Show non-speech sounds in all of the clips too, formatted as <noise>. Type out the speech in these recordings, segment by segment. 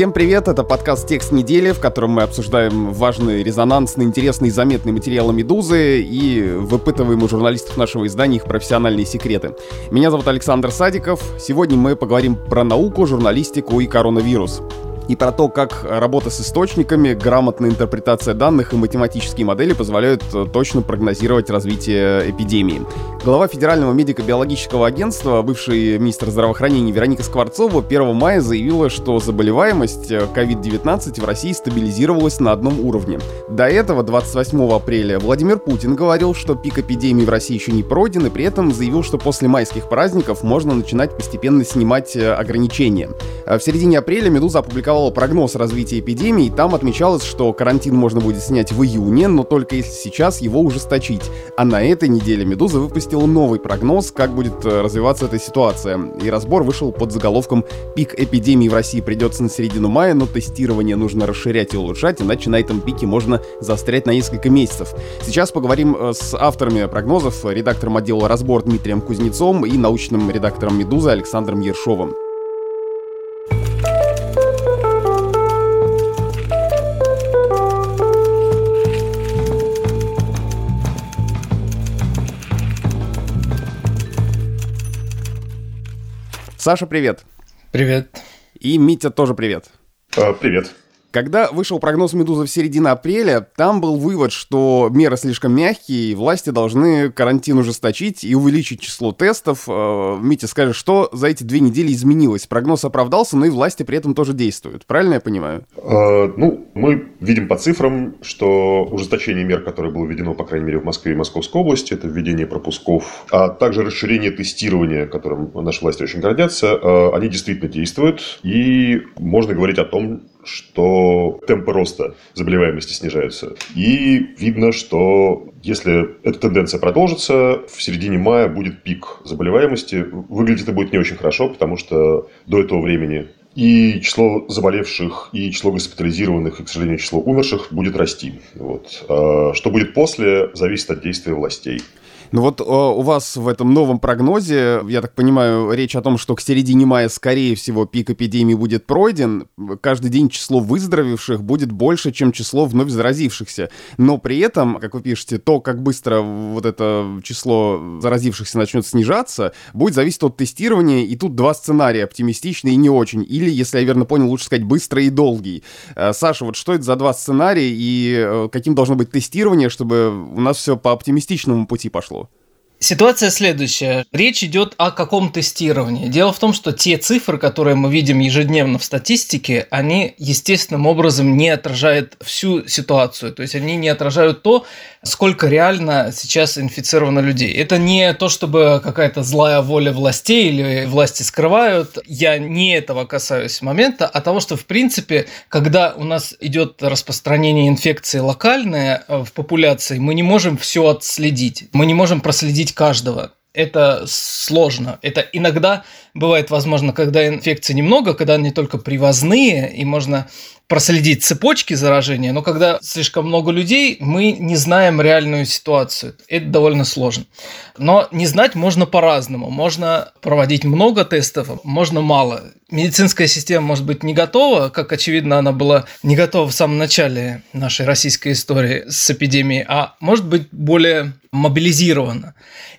Всем привет, это подкаст «Текст недели», в котором мы обсуждаем важные, резонансные, интересные и заметные материалы «Медузы» и выпытываем у журналистов нашего издания их профессиональные секреты. Меня зовут Александр Садиков. Сегодня мы поговорим про науку, журналистику и коронавирус и про то, как работа с источниками, грамотная интерпретация данных и математические модели позволяют э, точно прогнозировать развитие эпидемии. Глава Федерального медико-биологического агентства, бывший министр здравоохранения Вероника Скворцова 1 мая заявила, что заболеваемость COVID-19 э, в России стабилизировалась на одном уровне. До этого, 28 апреля, Владимир Путин говорил, что пик эпидемии в России еще не пройден, и при этом заявил, что после майских праздников можно начинать постепенно снимать э, ограничения. В середине апреля «Медуза» опубликовала опубликовала прогноз развития эпидемии, и там отмечалось, что карантин можно будет снять в июне, но только если сейчас его ужесточить. А на этой неделе «Медуза» выпустила новый прогноз, как будет э, развиваться эта ситуация. И разбор вышел под заголовком «Пик эпидемии в России придется на середину мая, но тестирование нужно расширять и улучшать, иначе на этом пике можно застрять на несколько месяцев». Сейчас поговорим э, с авторами прогнозов, редактором отдела «Разбор» Дмитрием Кузнецом и научным редактором «Медузы» Александром Ершовым. Саша, привет. Привет. И Митя тоже привет. А, привет. Когда вышел прогноз «Медузы» в середине апреля, там был вывод, что меры слишком мягкие, и власти должны карантин ужесточить и увеличить число тестов. Э, Митя, скажи, что за эти две недели изменилось? Прогноз оправдался, но и власти при этом тоже действуют. Правильно я понимаю? А, ну, мы видим по цифрам, что ужесточение мер, которое было введено, по крайней мере, в Москве и Московской области, это введение пропусков, а также расширение тестирования, которым наши власти очень гордятся, э, они действительно действуют. И можно говорить о том, что темпы роста заболеваемости снижаются. И видно, что если эта тенденция продолжится, в середине мая будет пик заболеваемости. Выглядит это будет не очень хорошо, потому что до этого времени и число заболевших, и число госпитализированных, и, к сожалению, число умерших будет расти. Вот. А что будет после, зависит от действия властей. Ну вот у вас в этом новом прогнозе, я так понимаю, речь о том, что к середине мая, скорее всего, пик эпидемии будет пройден. Каждый день число выздоровевших будет больше, чем число вновь заразившихся. Но при этом, как вы пишете, то, как быстро вот это число заразившихся начнет снижаться, будет зависеть от тестирования. И тут два сценария, оптимистичный и не очень. Или, если я верно понял, лучше сказать быстрый и долгий. Э, Саша, вот что это за два сценария и э, каким должно быть тестирование, чтобы у нас все по оптимистичному пути пошло? Ситуация следующая. Речь идет о каком тестировании. Дело в том, что те цифры, которые мы видим ежедневно в статистике, они естественным образом не отражают всю ситуацию. То есть они не отражают то, сколько реально сейчас инфицировано людей. Это не то, чтобы какая-то злая воля властей или власти скрывают. Я не этого касаюсь момента, а того, что в принципе, когда у нас идет распространение инфекции локальное э, в популяции, мы не можем все отследить. Мы не можем проследить лечить каждого. Это сложно. Это иногда бывает возможно, когда инфекций немного, когда они только привозные, и можно проследить цепочки заражения, но когда слишком много людей, мы не знаем реальную ситуацию. Это довольно сложно. Но не знать можно по-разному. Можно проводить много тестов, можно мало. Медицинская система может быть не готова, как очевидно она была не готова в самом начале нашей российской истории с эпидемией, а может быть более мобилизирована.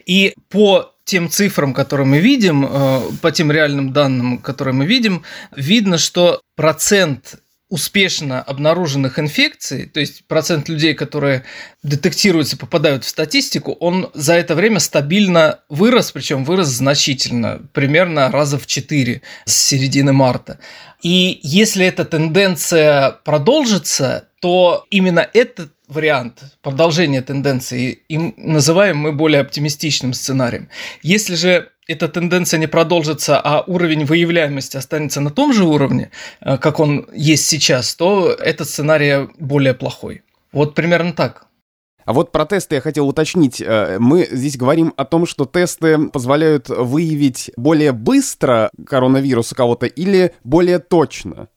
И по тем цифрам, которые мы видим, э, по тем реальным данным, которые мы видим, видно, что процент успешно обнаруженных инфекций, то есть процент людей, которые детектируются, попадают в статистику, он за это время стабильно вырос, причем вырос значительно, примерно раза в 4 с середины марта. И если эта тенденция продолжится, то именно этот вариант продолжения тенденции им называем мы более оптимистичным сценарием. Если же эта тенденция не продолжится, а уровень выявляемости останется на том же уровне, э, как он есть сейчас, то этот сценарий более плохой. Вот примерно так. А вот про тесты я хотел уточнить. Э, мы здесь говорим о том, что тесты позволяют выявить более быстро коронавирус у кого-то или более точно?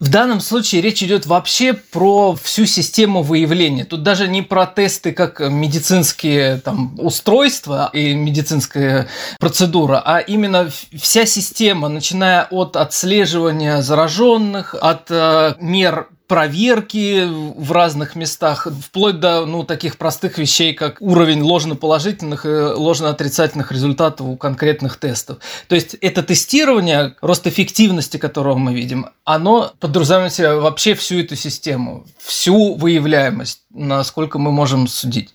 В данном случае речь идет вообще про всю систему выявления. Тут даже не про тесты как медицинские там, устройства и медицинская процедура, а именно вся система, начиная от отслеживания зараженных, от э, мер проверки в разных местах, вплоть до ну, таких простых вещей, как уровень ложноположительных и ложноотрицательных результатов у конкретных тестов. То есть это тестирование, рост эффективности которого мы видим, оно подразумевает себя вообще всю эту систему, всю выявляемость, насколько мы можем судить.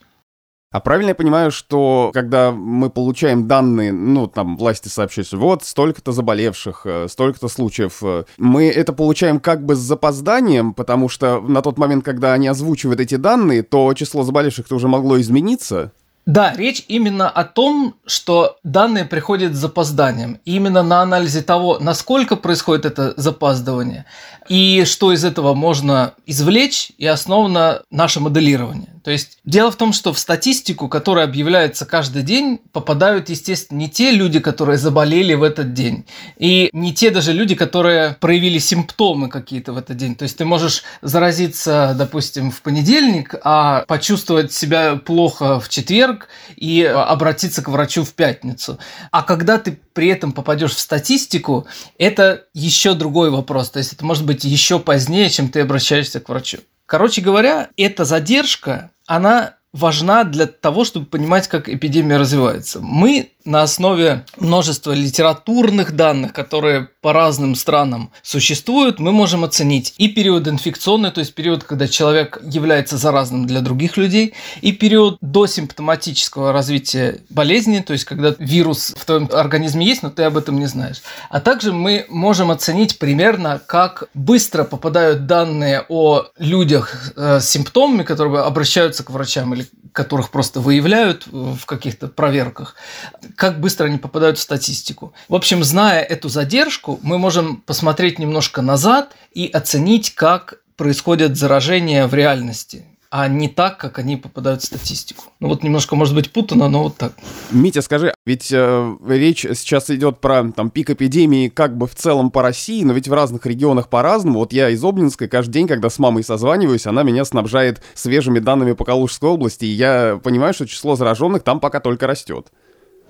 А правильно я понимаю, что когда мы получаем данные, ну, там, власти сообщают, вот столько-то заболевших, э, столько-то случаев, э, мы это получаем как бы с запозданием, потому что на тот момент, когда они озвучивают эти данные, то число заболевших-то уже могло измениться? Да, речь именно о том, что данные приходят с запозданием. Именно на анализе того, насколько происходит это запаздывание, и что из этого можно извлечь, и основано наше моделирование. То есть дело в том, что в статистику, которая объявляется каждый день, попадают, естественно, не те люди, которые заболели в этот день, и не те даже люди, которые проявили симптомы какие-то в этот день. То есть ты можешь заразиться, допустим, в понедельник, а почувствовать себя плохо в четверг и обратиться к врачу в пятницу. А когда ты при этом попадешь в статистику, это еще другой вопрос. То есть это может быть еще позднее, чем ты обращаешься к врачу. Короче говоря, эта задержка, она важна для того, чтобы понимать, как эпидемия развивается. Мы на основе множества литературных данных, которые по разным странам существуют, мы можем оценить и период инфекционный, то есть период, когда человек является заразным для других людей, и период досимптоматического развития болезни, то есть когда вирус в твоем организме есть, но ты об этом не знаешь. А также мы можем оценить примерно, как быстро попадают данные о людях э, с симптомами, которые обращаются к врачам или которых просто выявляют в каких-то проверках, как быстро они попадают в статистику. В общем, зная эту задержку, мы можем посмотреть немножко назад и оценить, как происходят заражения в реальности а не так, как они попадают в статистику. Ну вот немножко, может быть, путано, но вот так. Митя, скажи, ведь э, речь сейчас идет про там пик эпидемии как бы в целом по России, но ведь в разных регионах по-разному. Вот я из Обнинска каждый день, когда с мамой созваниваюсь, она меня снабжает свежими данными по Калужской области, и я понимаю, что число зараженных там пока только растет.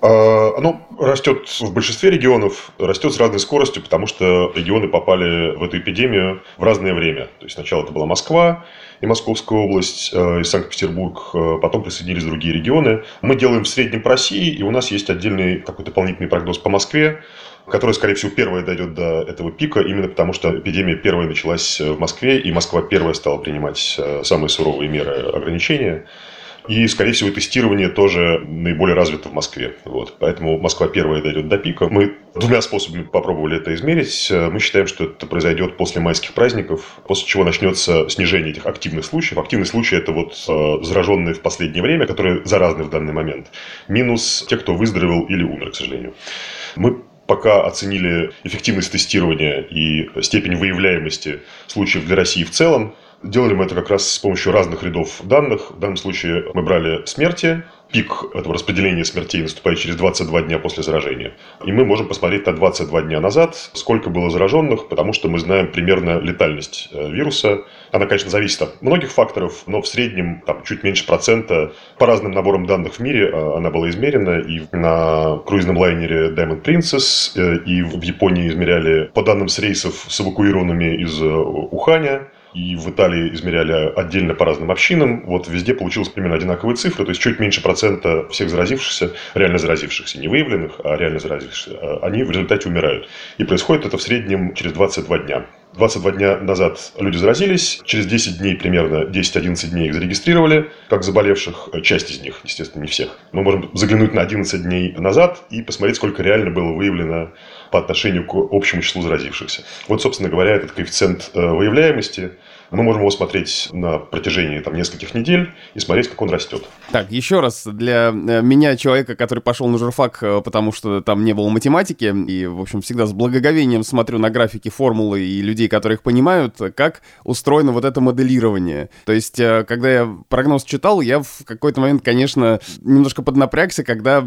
А, оно растет в большинстве регионов, растет с разной скоростью, потому что регионы попали в эту эпидемию в разное время. То есть сначала это была Москва и Московская область, э, и Санкт-Петербург, э, потом присоединились другие регионы. Мы делаем в среднем по России, и у нас есть отдельный такой дополнительный прогноз по Москве, который, скорее всего, первая дойдет до этого пика, именно потому что эпидемия первая началась в Москве, и Москва первая стала принимать э, самые суровые меры ограничения. И, скорее всего, тестирование тоже наиболее развито в Москве. Вот. Поэтому Москва первая дойдет до пика. Мы двумя способами попробовали это измерить. Мы считаем, что это произойдет после майских праздников, после чего начнется снижение этих активных случаев. Активный случай – это вот э, зараженные в последнее время, которые заразны в данный момент, минус те, кто выздоровел или умер, к сожалению. Мы пока оценили эффективность тестирования и степень выявляемости случаев для России в целом. Делали мы это как раз с помощью разных рядов данных. В данном случае мы брали смерти, пик этого распределения смертей наступает через 22 дня после заражения. И мы можем посмотреть на 22 дня назад, сколько было зараженных, потому что мы знаем примерно летальность э, вируса. Она, конечно, зависит от многих факторов, но в среднем там, чуть меньше процента по разным наборам данных в мире э, она была измерена. И на круизном лайнере Diamond Princess, э, и в Японии измеряли по данным с рейсов с эвакуированными из Уханя и в Италии измеряли отдельно по разным общинам. Вот везде получилось примерно одинаковые цифры, то есть чуть меньше процента всех заразившихся, реально заразившихся, не выявленных, а реально заразившихся, а они в результате умирают. И происходит это в среднем через 22 дня. 22 дня назад люди заразились, через 10 дней примерно, 10-11 дней их зарегистрировали как заболевших, часть из них, естественно, не всех. Мы можем заглянуть на 11 дней назад и посмотреть, сколько реально было выявлено по отношению к общему числу заразившихся. Вот, собственно говоря, этот коэффициент э, выявляемости – мы можем его смотреть на протяжении там, нескольких недель и смотреть, как он растет. Так, еще раз, для э, меня, человека, который пошел на журфак, э, потому что там не было математики, и, в общем, всегда с благоговением смотрю на графики, формулы и людей, которые их понимают, как устроено вот это моделирование. То есть, э, когда я прогноз читал, я в какой-то момент, конечно, немножко поднапрягся, когда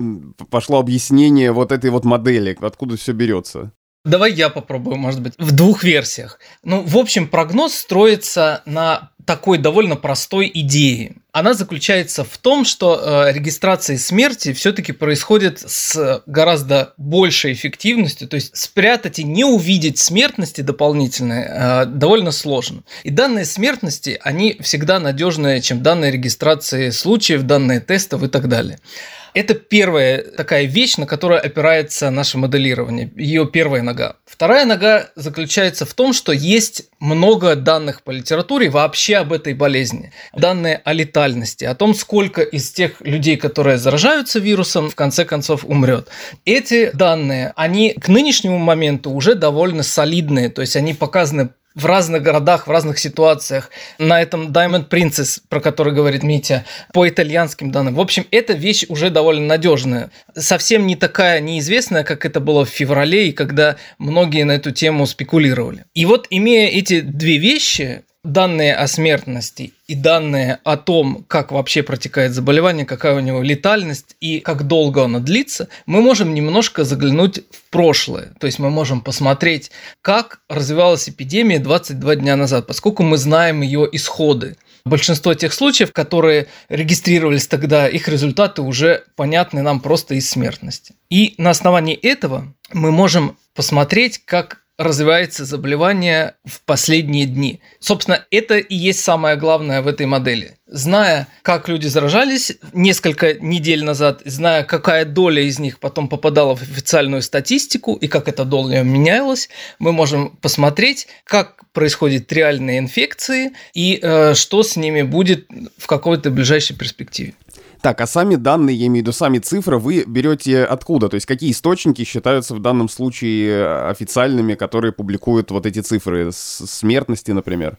пошло объяснение вот этой вот модели, откуда все берется. Давай я попробую, может быть, в двух версиях. Ну, в общем, прогноз строится на такой довольно простой идее. Она заключается в том, что э, регистрация смерти все-таки происходит с гораздо большей эффективностью, то есть спрятать и не увидеть смертности дополнительные э, довольно сложно. И данные смертности, они всегда надежнее, чем данные регистрации случаев, данные тестов и так далее. Это первая такая вещь, на которую опирается наше моделирование, ее первая нога. Вторая нога заключается в том, что есть много данных по литературе вообще об этой болезни. Данные о летальности, о том, сколько из тех людей, которые заражаются вирусом, в конце концов умрет. Эти данные, они к нынешнему моменту уже довольно солидные, то есть они показаны в разных городах, в разных ситуациях. На этом Diamond Princess, про который говорит Митя, по итальянским данным. В общем, эта вещь уже довольно надежная. Совсем не такая неизвестная, как это было в феврале, и когда многие на эту тему спекулировали. И вот, имея эти две вещи, данные о смертности и данные о том, как вообще протекает заболевание, какая у него летальность и как долго оно длится, мы можем немножко заглянуть в прошлое. То есть мы можем посмотреть, как развивалась эпидемия 22 дня назад, поскольку мы знаем ее исходы. Большинство тех случаев, которые регистрировались тогда, их результаты уже понятны нам просто из смертности. И на основании этого мы можем посмотреть, как развивается заболевание в последние дни. Собственно, это и есть самое главное в этой модели. Зная, как люди заражались несколько недель назад, зная, какая доля из них потом попадала в официальную статистику и как эта доля менялась, мы можем посмотреть, как происходят реальные инфекции и э, что с ними будет в какой-то ближайшей перспективе. Так, а сами данные, я имею в виду сами цифры, вы берете откуда? То есть какие источники считаются в данном случае э, официальными, которые публикуют вот эти цифры смертности, например?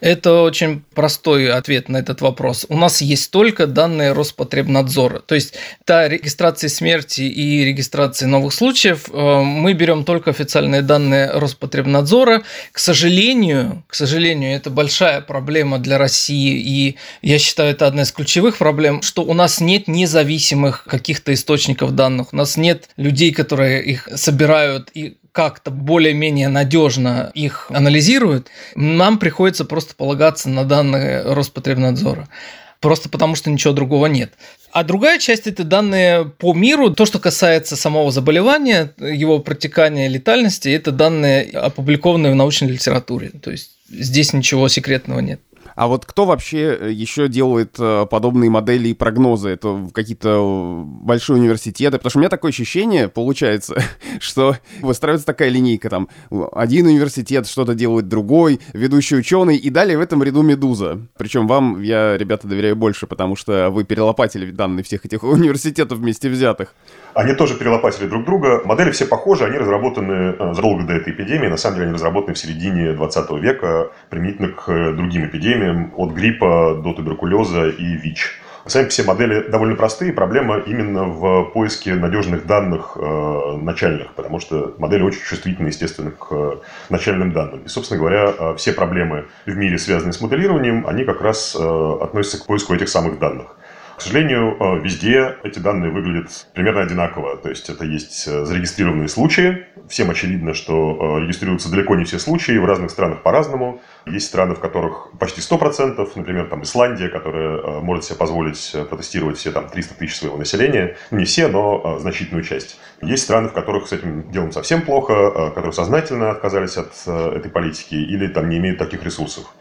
Это очень простой ответ на этот вопрос. У нас есть только данные Роспотребнадзора. То есть та регистрации смерти и регистрации новых случаев э, мы берем только официальные данные Роспотребнадзора. К сожалению, к сожалению, это большая проблема для России, и я считаю, это одна из ключевых проблем, что у нас нет независимых каких-то источников данных, у нас нет людей, которые их собирают и как-то более-менее надежно их анализируют, нам приходится просто полагаться на данные Роспотребнадзора. Просто потому, что ничего другого нет. А другая часть – это данные по миру. То, что касается самого заболевания, его протекания, летальности, это данные, опубликованные в научной литературе. То есть здесь ничего секретного нет. А вот кто вообще э, еще делает э, подобные модели и прогнозы? Это какие-то большие университеты? Потому что у меня такое ощущение, получается, <laughs> что выстраивается такая линейка, там, один университет что-то делает другой, ведущий ученый, и далее в этом ряду «Медуза». Причем вам я, ребята, доверяю больше, потому что вы перелопатили данные всех этих <laughs> университетов вместе взятых. Они тоже перелопатили друг друга. Модели все похожи, они разработаны э, задолго до этой эпидемии. На самом деле они разработаны в середине 20 века, применительно к э, другим эпидемиям, от гриппа до туберкулеза и ВИЧ. Сами все модели довольно простые, проблема именно в поиске надежных данных э, начальных, потому что модели очень чувствительны, естественно, к э, начальным данным. И, собственно говоря, э, все проблемы в мире, связанные с моделированием, они как раз э, относятся к поиску этих самых данных. К сожалению, э, везде эти данные выглядят примерно одинаково. То есть это есть э, зарегистрированные случаи. Всем очевидно, что э, регистрируются далеко не все случаи, в разных странах по-разному. Есть страны, в которых почти 100%, например, там Исландия, которая может себе позволить протестировать все там 300 тысяч своего населения. Не все, но значительную часть. Есть страны, в которых с этим делом совсем плохо, которые сознательно отказались от этой политики или там не имеют таких ресурсов.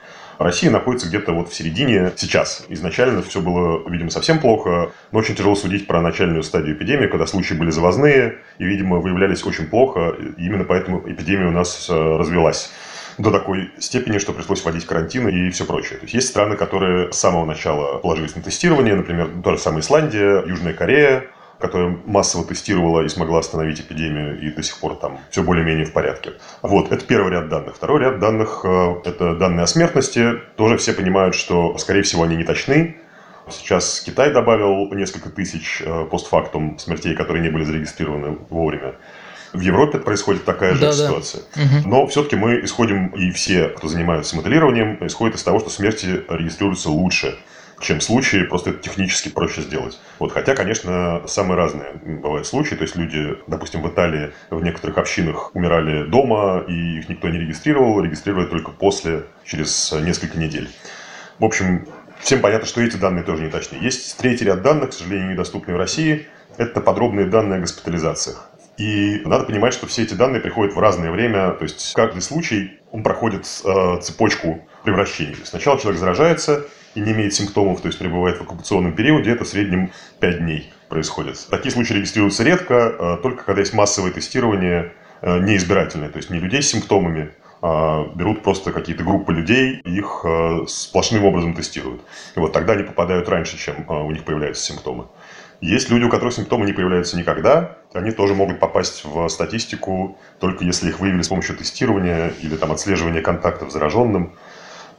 Россия находится где-то вот в середине сейчас. Изначально все было, видимо, совсем плохо, но очень тяжело судить про начальную стадию эпидемии, когда случаи были завозные и, видимо, выявлялись очень плохо. И именно поэтому эпидемия у нас э, развелась до такой степени, что пришлось вводить карантины и все прочее. То есть есть страны, которые с самого начала положились на тестирование, например, та же самая Исландия, Южная Корея, которая массово тестировала и смогла остановить эпидемию, и до сих пор там все более-менее в порядке. Вот, это первый ряд данных. Второй ряд данных э, – это данные о смертности. Тоже все понимают, что, скорее всего, они не точны. Сейчас Китай добавил несколько тысяч э, постфактум смертей, которые не были зарегистрированы вовремя. В Европе происходит такая же да, ситуация. Да. Но все-таки мы исходим, и все, кто занимается моделированием, исходят из того, что смерти регистрируются лучше чем случаи, просто это технически проще сделать. Вот, хотя, конечно, самые разные бывают случаи, то есть люди, допустим, в Италии в некоторых общинах умирали дома, и их никто не регистрировал, регистрировали только после, через несколько недель. В общем, всем понятно, что эти данные тоже не точны. Есть третий ряд данных, к сожалению, недоступный в России, это подробные данные о госпитализациях. И надо понимать, что все эти данные приходят в разное время, то есть каждый случай, он проходит э, цепочку превращений. Сначала человек заражается и не имеет симптомов, то есть пребывает в оккупационном периоде, это в среднем 5 дней происходит. Такие случаи регистрируются редко, э, только когда есть массовое тестирование э, неизбирательное, то есть не людей с симптомами, а берут просто какие-то группы людей их э, сплошным образом тестируют. И вот тогда они попадают раньше, чем у них появляются симптомы. Есть люди, у которых симптомы не появляются никогда, они тоже могут попасть в статистику, только если их выявили с помощью тестирования или там, отслеживания контактов с зараженным.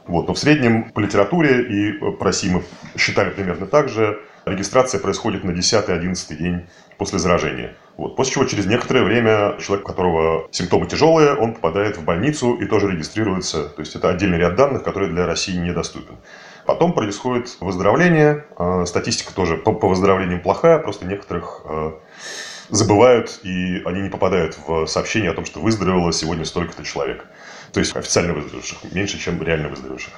Вот. Но в среднем по литературе и по России мы считали примерно так же, регистрация происходит на 10-11 день после заражения. Вот. После чего через некоторое время человек, у которого симптомы тяжелые, он попадает в больницу и тоже регистрируется. То есть это отдельный ряд данных, который для России недоступен. Потом происходит выздоровление. А, статистика тоже по, выздоровлениям плохая, просто некоторых а, забывают, и они не попадают в сообщение о том, что выздоровело сегодня столько-то человек. То есть официально выздоровевших, меньше, чем реально выздоровевших.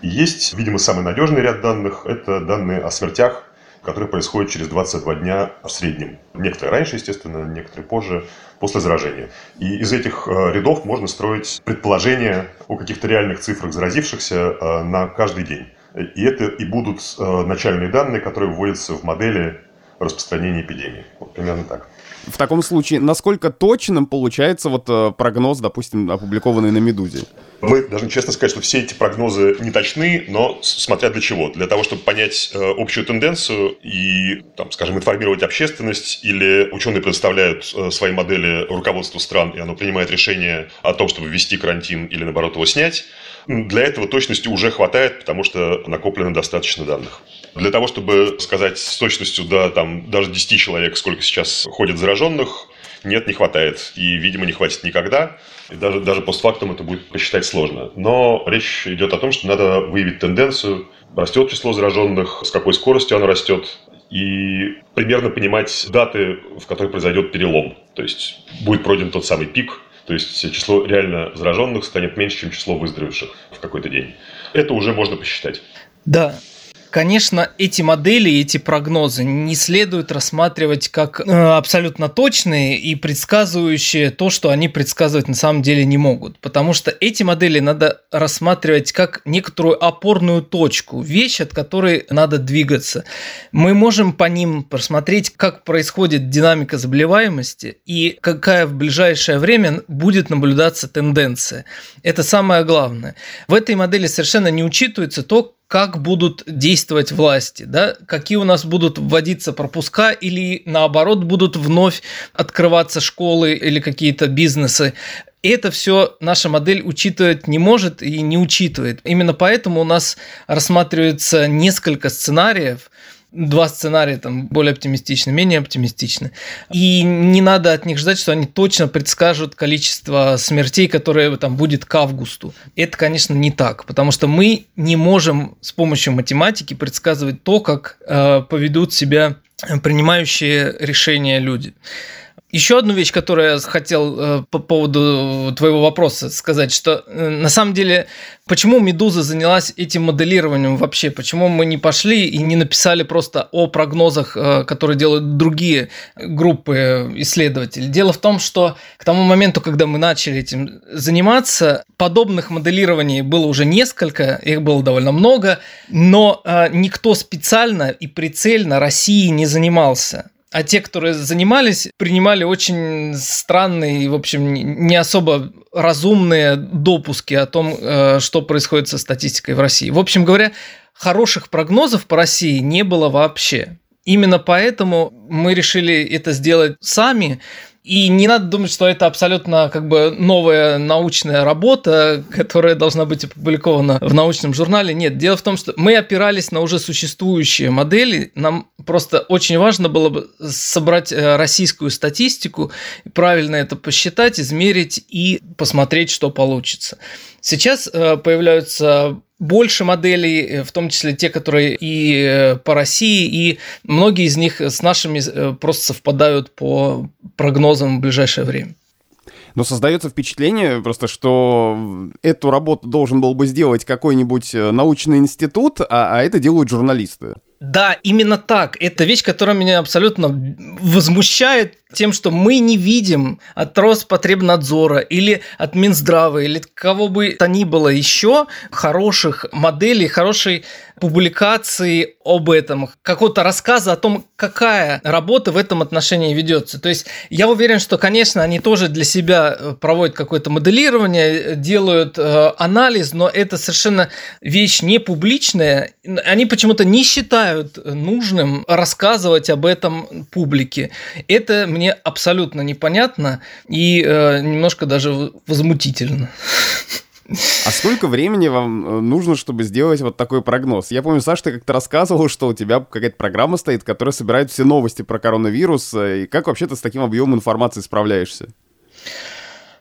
И есть, видимо, самый надежный ряд данных – это данные о смертях, которые происходят через 22 дня в среднем. Некоторые раньше, естественно, некоторые позже, после заражения. И из этих а, рядов можно строить предположения о каких-то реальных цифрах заразившихся на каждый день. И это и будут э, начальные данные, которые вводятся в модели распространения эпидемии. Вот примерно так. В таком случае, насколько точным получается вот э, прогноз, допустим, опубликованный на «Медузе»? Мы должны честно сказать, что все эти прогнозы не точны, но смотря для чего. Для того, чтобы понять э, общую тенденцию и, там, скажем, информировать общественность, или ученые предоставляют э, свои модели руководству стран, и оно принимает решение о том, чтобы ввести карантин или, наоборот, его снять, для этого точности уже хватает, потому что накоплено достаточно данных. Для того, чтобы сказать с точностью до там, даже 10 человек, сколько сейчас ходит зараженных, нет, не хватает. И, видимо, не хватит никогда. И даже, даже постфактум это будет посчитать сложно. Но речь идет о том, что надо выявить тенденцию, растет число зараженных, с какой скоростью оно растет, и примерно понимать даты, в которых произойдет перелом. То есть будет пройден тот самый пик, то есть число реально зараженных станет меньше, чем число выздоровевших в какой-то день. Это уже можно посчитать. Да, Конечно, эти модели, эти прогнозы не следует рассматривать как э, абсолютно точные и предсказывающие то, что они предсказывать на самом деле не могут. Потому что эти модели надо рассматривать как некоторую опорную точку, вещь, от которой надо двигаться. Мы можем по ним просмотреть, как происходит динамика заболеваемости и какая в ближайшее время будет наблюдаться тенденция. Это самое главное. В этой модели совершенно не учитывается то, как будут действовать власти, да, какие у нас будут вводиться пропуска или наоборот будут вновь открываться школы или какие-то бизнесы. Это все наша модель учитывать не может и не учитывает. Именно поэтому у нас рассматривается несколько сценариев, два сценария, там, более оптимистичны, менее оптимистичны. И не надо от них ждать, что они точно предскажут количество смертей, которое там будет к августу. Это, конечно, не так, потому что мы не можем с помощью математики предсказывать то, как э, поведут себя принимающие решения люди. Еще одну вещь, которую я хотел э, по поводу твоего вопроса сказать, что э, на самом деле, почему Медуза занялась этим моделированием вообще? Почему мы не пошли и не написали просто о прогнозах, э, которые делают другие группы исследователей? Дело в том, что к тому моменту, когда мы начали этим заниматься, подобных моделирований было уже несколько, их было довольно много, но никто специально и прицельно России не занимался. А те, которые занимались, принимали очень странные и, в общем, не особо разумные допуски о том, э, что происходит со статистикой в России. В общем говоря, хороших прогнозов по России не было вообще. Именно поэтому мы решили это сделать сами. И не надо думать, что это абсолютно как бы новая научная работа, которая должна быть опубликована в научном журнале. Нет, дело в том, что мы опирались на уже существующие модели. Нам просто очень важно было бы собрать э, российскую статистику, правильно это посчитать, измерить и посмотреть, что получится. Сейчас э, появляются больше моделей, в том числе те, которые и по России, и многие из них с нашими просто совпадают по прогнозам в ближайшее время. Но создается впечатление просто, что эту работу должен был бы сделать какой-нибудь научный институт, а, а это делают журналисты. Да, именно так. Это вещь, которая меня абсолютно возмущает тем, что мы не видим от Роспотребнадзора или от Минздрава или кого бы то ни было еще хороших моделей, хорошей публикации об этом, какого-то рассказа о том, какая работа в этом отношении ведется. То есть я уверен, что, конечно, они тоже для себя э, проводят какое-то моделирование, делают э, анализ, но это совершенно вещь не публичная. Они почему-то не считают нужным рассказывать об этом публике. Это мне абсолютно непонятно и э, немножко даже возмутительно. <laughs> А сколько времени вам э, нужно, чтобы сделать вот такой прогноз? Я помню, Саша, ты как-то рассказывал, что у тебя какая-то программа стоит, которая собирает все новости про коронавирус. И как вообще ты с таким объемом информации справляешься?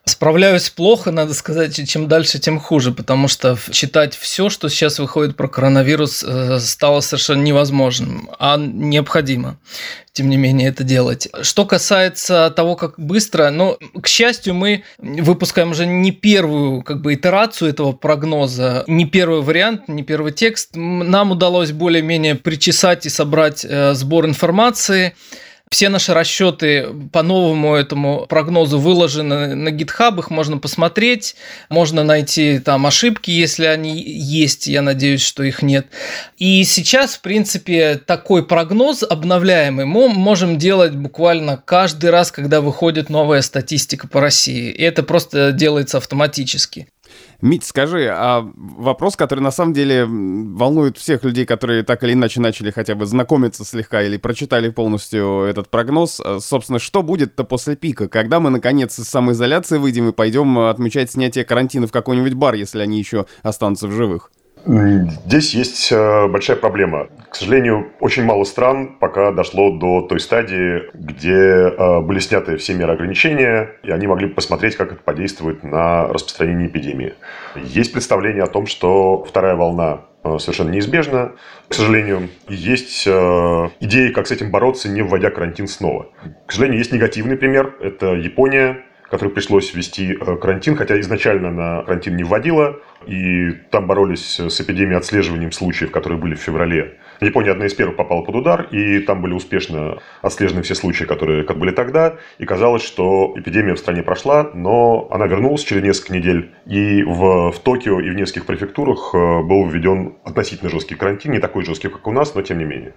Справляюсь плохо, надо сказать, чем дальше, тем хуже, потому что читать все, что сейчас выходит про коронавирус, э, стало совершенно невозможным, а необходимо, тем не менее, это делать. Что касается того, как быстро, ну, к счастью, мы выпускаем уже не первую как бы итерацию этого прогноза, не первый вариант, не первый текст. Нам удалось более-менее причесать и собрать э, сбор информации, все наши расчеты по новому этому прогнозу выложены на GitHub, их можно посмотреть, можно найти там ошибки, если они есть, я надеюсь, что их нет. И сейчас, в принципе, такой прогноз обновляемый мы можем делать буквально каждый раз, когда выходит новая статистика по России. И это просто делается автоматически. Мить, скажи, а вопрос, который на самом деле волнует всех людей, которые так или иначе начали хотя бы знакомиться слегка или прочитали полностью этот прогноз, а, собственно, что будет-то после пика? Когда мы, наконец, из самоизоляции выйдем и пойдем отмечать снятие карантина в какой-нибудь бар, если они еще останутся в живых? Здесь есть э, большая проблема. К сожалению, очень мало стран пока дошло до той стадии, где э, были сняты все меры ограничения, и они могли посмотреть, как это подействует на распространение эпидемии. Есть представление о том, что вторая волна э, совершенно неизбежна. К сожалению, есть идеи, как с этим бороться, не вводя карантин снова. К сожалению, есть негативный пример. Это Япония, которой пришлось ввести карантин, хотя изначально на карантин не вводила и там боролись с эпидемией отслеживанием случаев, которые были в феврале. Япония одна из первых попала под удар, и там были успешно отслежены все случаи, которые как были тогда, и казалось, что эпидемия в стране прошла, но она вернулась через несколько недель, и в, в Токио и в нескольких префектурах э, был введен относительно жесткий карантин, не такой жесткий, как у нас, но тем не менее.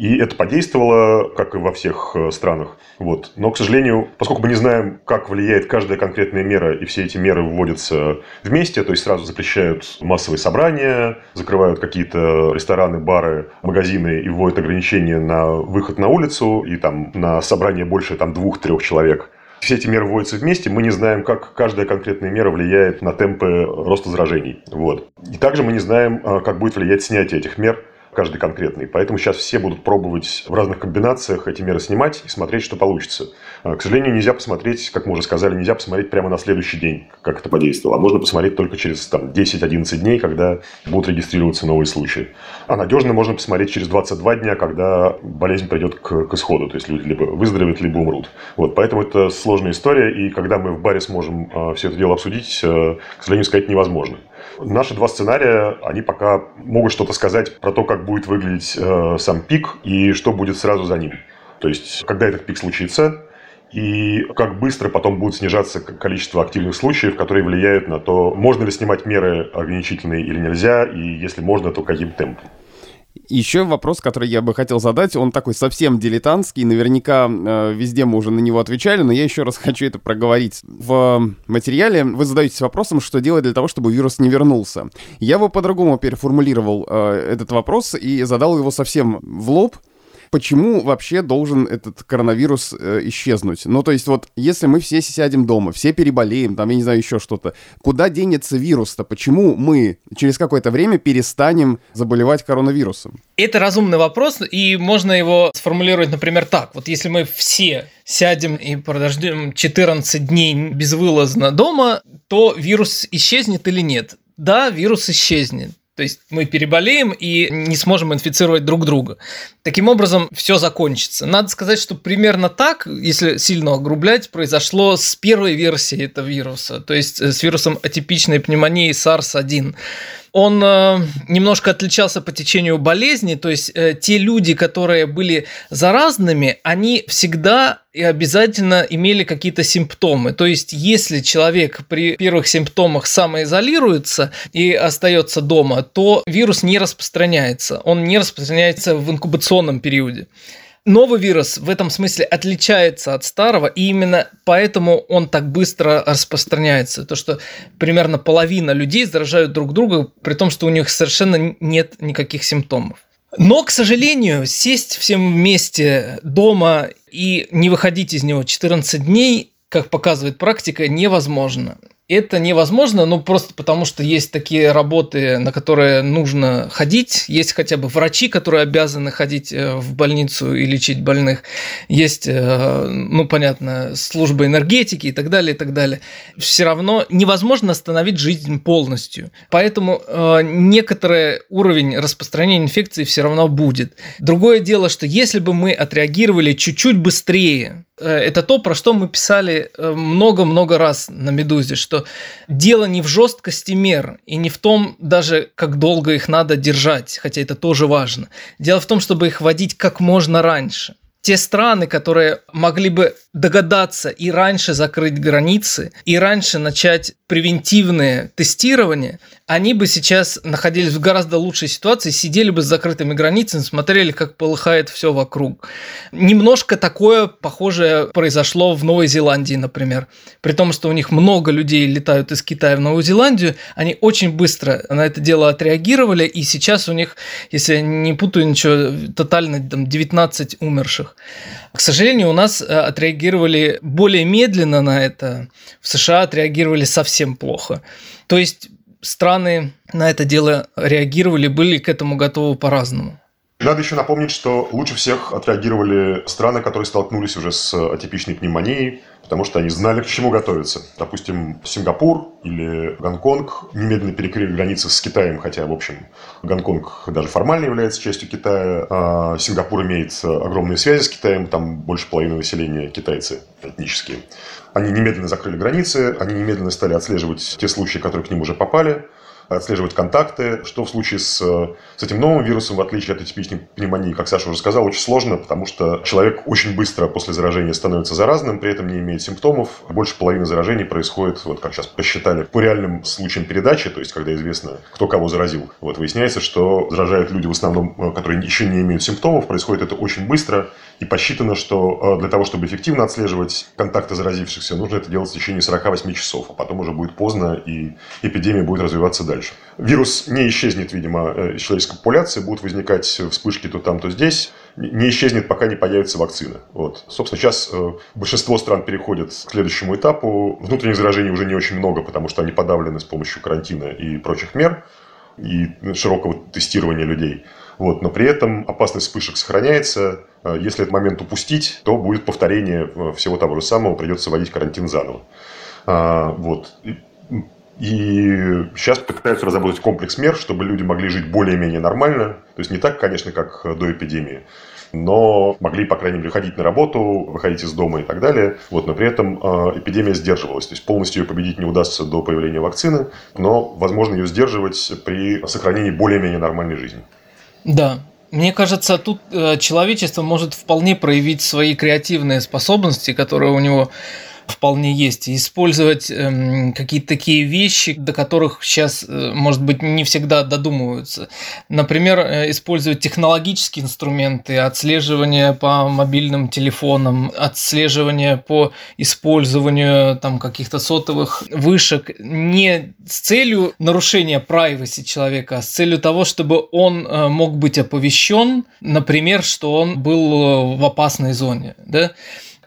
И это подействовало, как и во всех э, странах. Вот. Но, к сожалению, поскольку мы не знаем, как влияет каждая конкретная мера, и все эти меры вводятся вместе, то есть сразу запрещают массовые собрания, закрывают какие-то рестораны, бары, магазины и вводят ограничения на выход на улицу и там на собрание больше там двух-трех человек. Все эти меры вводятся вместе, мы не знаем, как каждая конкретная мера влияет на темпы роста заражений. Вот. И также мы не знаем, э, как будет влиять снятие этих мер каждый конкретный. Поэтому сейчас все будут пробовать в разных комбинациях эти меры снимать и смотреть, что получится. А, к сожалению, нельзя посмотреть, как мы уже сказали, нельзя посмотреть прямо на следующий день, как это подействовало. А можно посмотреть только через там, 10-11 дней, когда будут регистрироваться новые случаи. А надежно можно посмотреть через 22 дня, когда болезнь придет к, к исходу. То есть люди либо выздоровеют, либо умрут. Вот, поэтому это сложная история. И когда мы в баре сможем э, все это дело обсудить, э, к сожалению, сказать невозможно. Наши два сценария, они пока могут что-то сказать про то, как будет выглядеть э, сам пик и что будет сразу за ним. То есть, когда этот пик случится, и как быстро потом будет снижаться количество активных случаев, которые влияют на то, можно ли снимать меры ограничительные или нельзя, и если можно, то каким темпом. Еще вопрос, который я бы хотел задать, он такой совсем дилетантский, наверняка э, везде мы уже на него отвечали, но я еще раз <laughs> хочу это проговорить. В материале вы задаетесь вопросом, что делать для того, чтобы вирус не вернулся. Я бы по-другому переформулировал э, этот вопрос и задал его совсем в лоб, почему вообще должен этот коронавирус э, исчезнуть? Ну, то есть вот, если мы все сядем дома, все переболеем, там, я не знаю, еще что-то, куда денется вирус-то? Почему мы через какое-то время перестанем заболевать коронавирусом? Это разумный вопрос, и можно его сформулировать, например, так. Вот если мы все сядем и подождем 14 дней безвылазно дома, то вирус исчезнет или нет? Да, вирус исчезнет. То есть мы переболеем и не сможем инфицировать друг друга. Таким образом, все закончится. Надо сказать, что примерно так, если сильно огрублять, произошло с первой версией этого вируса, то есть э, с вирусом атипичной пневмонии SARS-1 он э, немножко отличался по течению болезни, то есть э, те люди, которые были заразными, они всегда и обязательно имели какие-то симптомы. То есть, если человек при первых симптомах самоизолируется и остается дома, то вирус не распространяется. Он не распространяется в инкубационном периоде. Новый вирус в этом смысле отличается от старого, и именно поэтому он так быстро распространяется. То, что примерно половина людей заражают друг друга, при том, что у них совершенно нет никаких симптомов. Но, к сожалению, сесть всем вместе дома и не выходить из него 14 дней, как показывает практика, невозможно. Это невозможно, ну просто потому, что есть такие работы, на которые нужно ходить. Есть хотя бы врачи, которые обязаны ходить э, в больницу и лечить больных. Есть, э, ну понятно, служба энергетики и так далее, и так далее. Все равно невозможно остановить жизнь полностью. Поэтому э, некоторый уровень распространения инфекции все равно будет. Другое дело, что если бы мы отреагировали чуть-чуть быстрее, это то, про что мы писали э, много-много раз на «Медузе», что дело не в жесткости мер и не в том даже, как долго их надо держать, хотя это тоже важно. Дело в том, чтобы их вводить как можно раньше те страны, которые могли бы догадаться и раньше закрыть границы, и раньше начать превентивное тестирование, они бы сейчас находились в гораздо лучшей ситуации, сидели бы с закрытыми границами, смотрели, как полыхает все вокруг. Немножко такое похожее произошло в Новой Зеландии, например. При том, что у них много людей летают из Китая в Новую Зеландию, они очень быстро на это дело отреагировали, и сейчас у них, если я не путаю ничего, тотально там, 19 умерших. К сожалению, у нас э, отреагировали более медленно на это. В США отреагировали совсем плохо. То есть страны на это дело реагировали, были к этому готовы по-разному. Надо еще напомнить, что лучше всех отреагировали страны, которые столкнулись уже с атипичной пневмонией, потому что они знали, к чему готовиться. Допустим, Сингапур или Гонконг немедленно перекрыли границы с Китаем, хотя, в общем, Гонконг даже формально является частью Китая, а Сингапур имеет огромные связи с Китаем, там больше половины населения китайцы этнические. Они немедленно закрыли границы, они немедленно стали отслеживать те случаи, которые к ним уже попали, отслеживать контакты, что в случае с, с этим новым вирусом, в отличие от атипичной пневмонии, как Саша уже сказал, очень сложно, потому что человек очень быстро после заражения становится заразным, при этом не имеет симптомов. Больше половины заражений происходит, вот как сейчас посчитали, по реальным случаям передачи, то есть когда известно, кто кого заразил. Вот выясняется, что заражают люди в основном, э, которые еще не имеют симптомов, происходит это очень быстро, и посчитано, что э, для того, чтобы эффективно отслеживать контакты заразившихся, нужно это делать в течение 48 часов, а потом уже будет поздно, и эпидемия будет развиваться дальше. Вирус не исчезнет, видимо, э, из человеческой популяции, будут возникать вспышки то там, то здесь, не исчезнет, пока не появится вакцина. Вот. Собственно, сейчас э, большинство стран переходят к следующему этапу. Внутренних заражений уже не очень много, потому что они подавлены с помощью карантина и прочих мер и широкого тестирования людей. Вот, но при этом опасность вспышек сохраняется. Э, если этот момент упустить, то будет повторение всего того же самого, придется вводить карантин заново. А, вот. И сейчас пытаются разработать комплекс мер, чтобы люди могли жить более-менее нормально. То есть не так, конечно, как до эпидемии, но могли, по крайней мере, ходить на работу, выходить из дома и так далее. Вот, но при этом э, эпидемия сдерживалась. То есть полностью ее победить не удастся до появления вакцины, но возможно ее сдерживать при сохранении более-менее нормальной жизни. Да, мне кажется, тут э, человечество может вполне проявить свои креативные способности, которые у него вполне есть. Использовать эм, какие-то такие вещи, до которых сейчас, э, может быть, не всегда додумываются. Например, э, использовать технологические инструменты, отслеживание по мобильным телефонам, отслеживание по использованию там каких-то сотовых вышек не с целью нарушения privacy человека, а с целью того, чтобы он э, мог быть оповещен, например, что он был в опасной зоне. Да?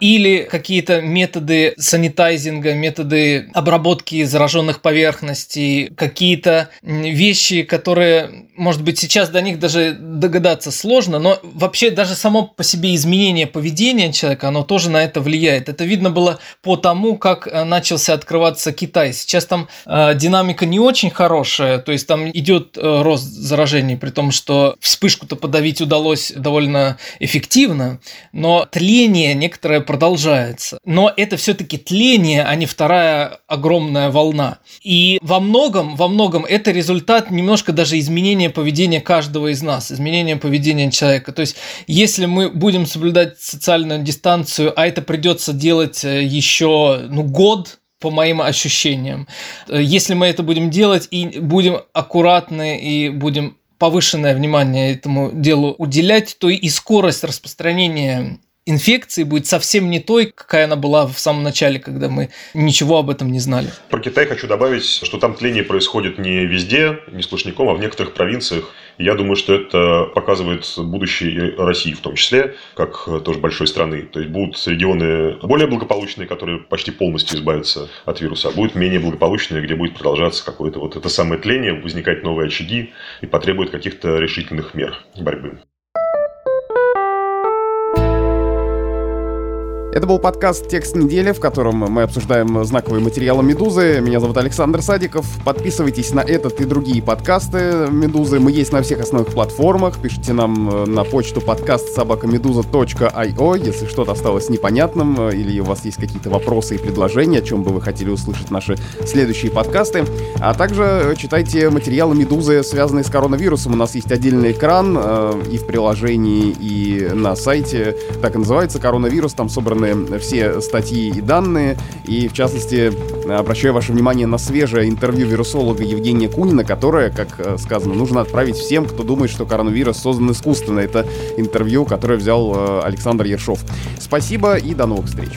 Или какие-то методы санитайзинга, методы обработки зараженных поверхностей, какие-то вещи, которые может быть, сейчас до них даже догадаться сложно, но вообще даже само по себе изменение поведения человека, оно тоже на это влияет. Это видно было по тому, как э, начался открываться Китай. Сейчас там э, динамика не очень хорошая, то есть там идет э, рост заражений, при том, что вспышку-то подавить удалось довольно эффективно, но тление некоторое продолжается. Но это все-таки тление, а не вторая огромная волна. И во многом, во многом это результат немножко даже изменения поведения каждого из нас, изменения поведения человека. То есть, если мы будем соблюдать социальную дистанцию, а это придется делать э, еще ну, год, по моим ощущениям. Э, если мы это будем делать и будем аккуратны и будем повышенное внимание этому делу уделять, то и скорость распространения инфекции будет совсем не той, какая она была в самом начале, когда мы ничего об этом не знали. Про Китай хочу добавить, что там тление происходит не везде, не сплошняком, а в некоторых провинциях. Я думаю, что это показывает будущее России в том числе, как тоже большой страны. То есть будут регионы более благополучные, которые почти полностью избавятся от вируса, а будут менее благополучные, где будет продолжаться какое-то вот это самое тление, возникать новые очаги и потребует каких-то решительных мер борьбы. Это был подкаст «Текст недели», в котором мы обсуждаем знаковые материалы «Медузы». Меня зовут Александр Садиков. Подписывайтесь на этот и другие подкасты «Медузы». Мы есть на всех основных платформах. Пишите нам э, на почту подкаст собакамедуза.io, если что-то осталось непонятным э, или у вас есть какие-то вопросы и предложения, о чем бы вы хотели услышать наши следующие подкасты. А также читайте материалы «Медузы», связанные с коронавирусом. У нас есть отдельный экран э, и в приложении, и на сайте. Так и называется «Коронавирус». Там собраны собраны все статьи и данные, и в частности обращаю ваше внимание на свежее интервью вирусолога Евгения Кунина, которое, как э, сказано, нужно отправить всем, кто думает, что коронавирус создан искусственно. Это интервью, которое взял э, Александр Ершов. Спасибо и до новых встреч.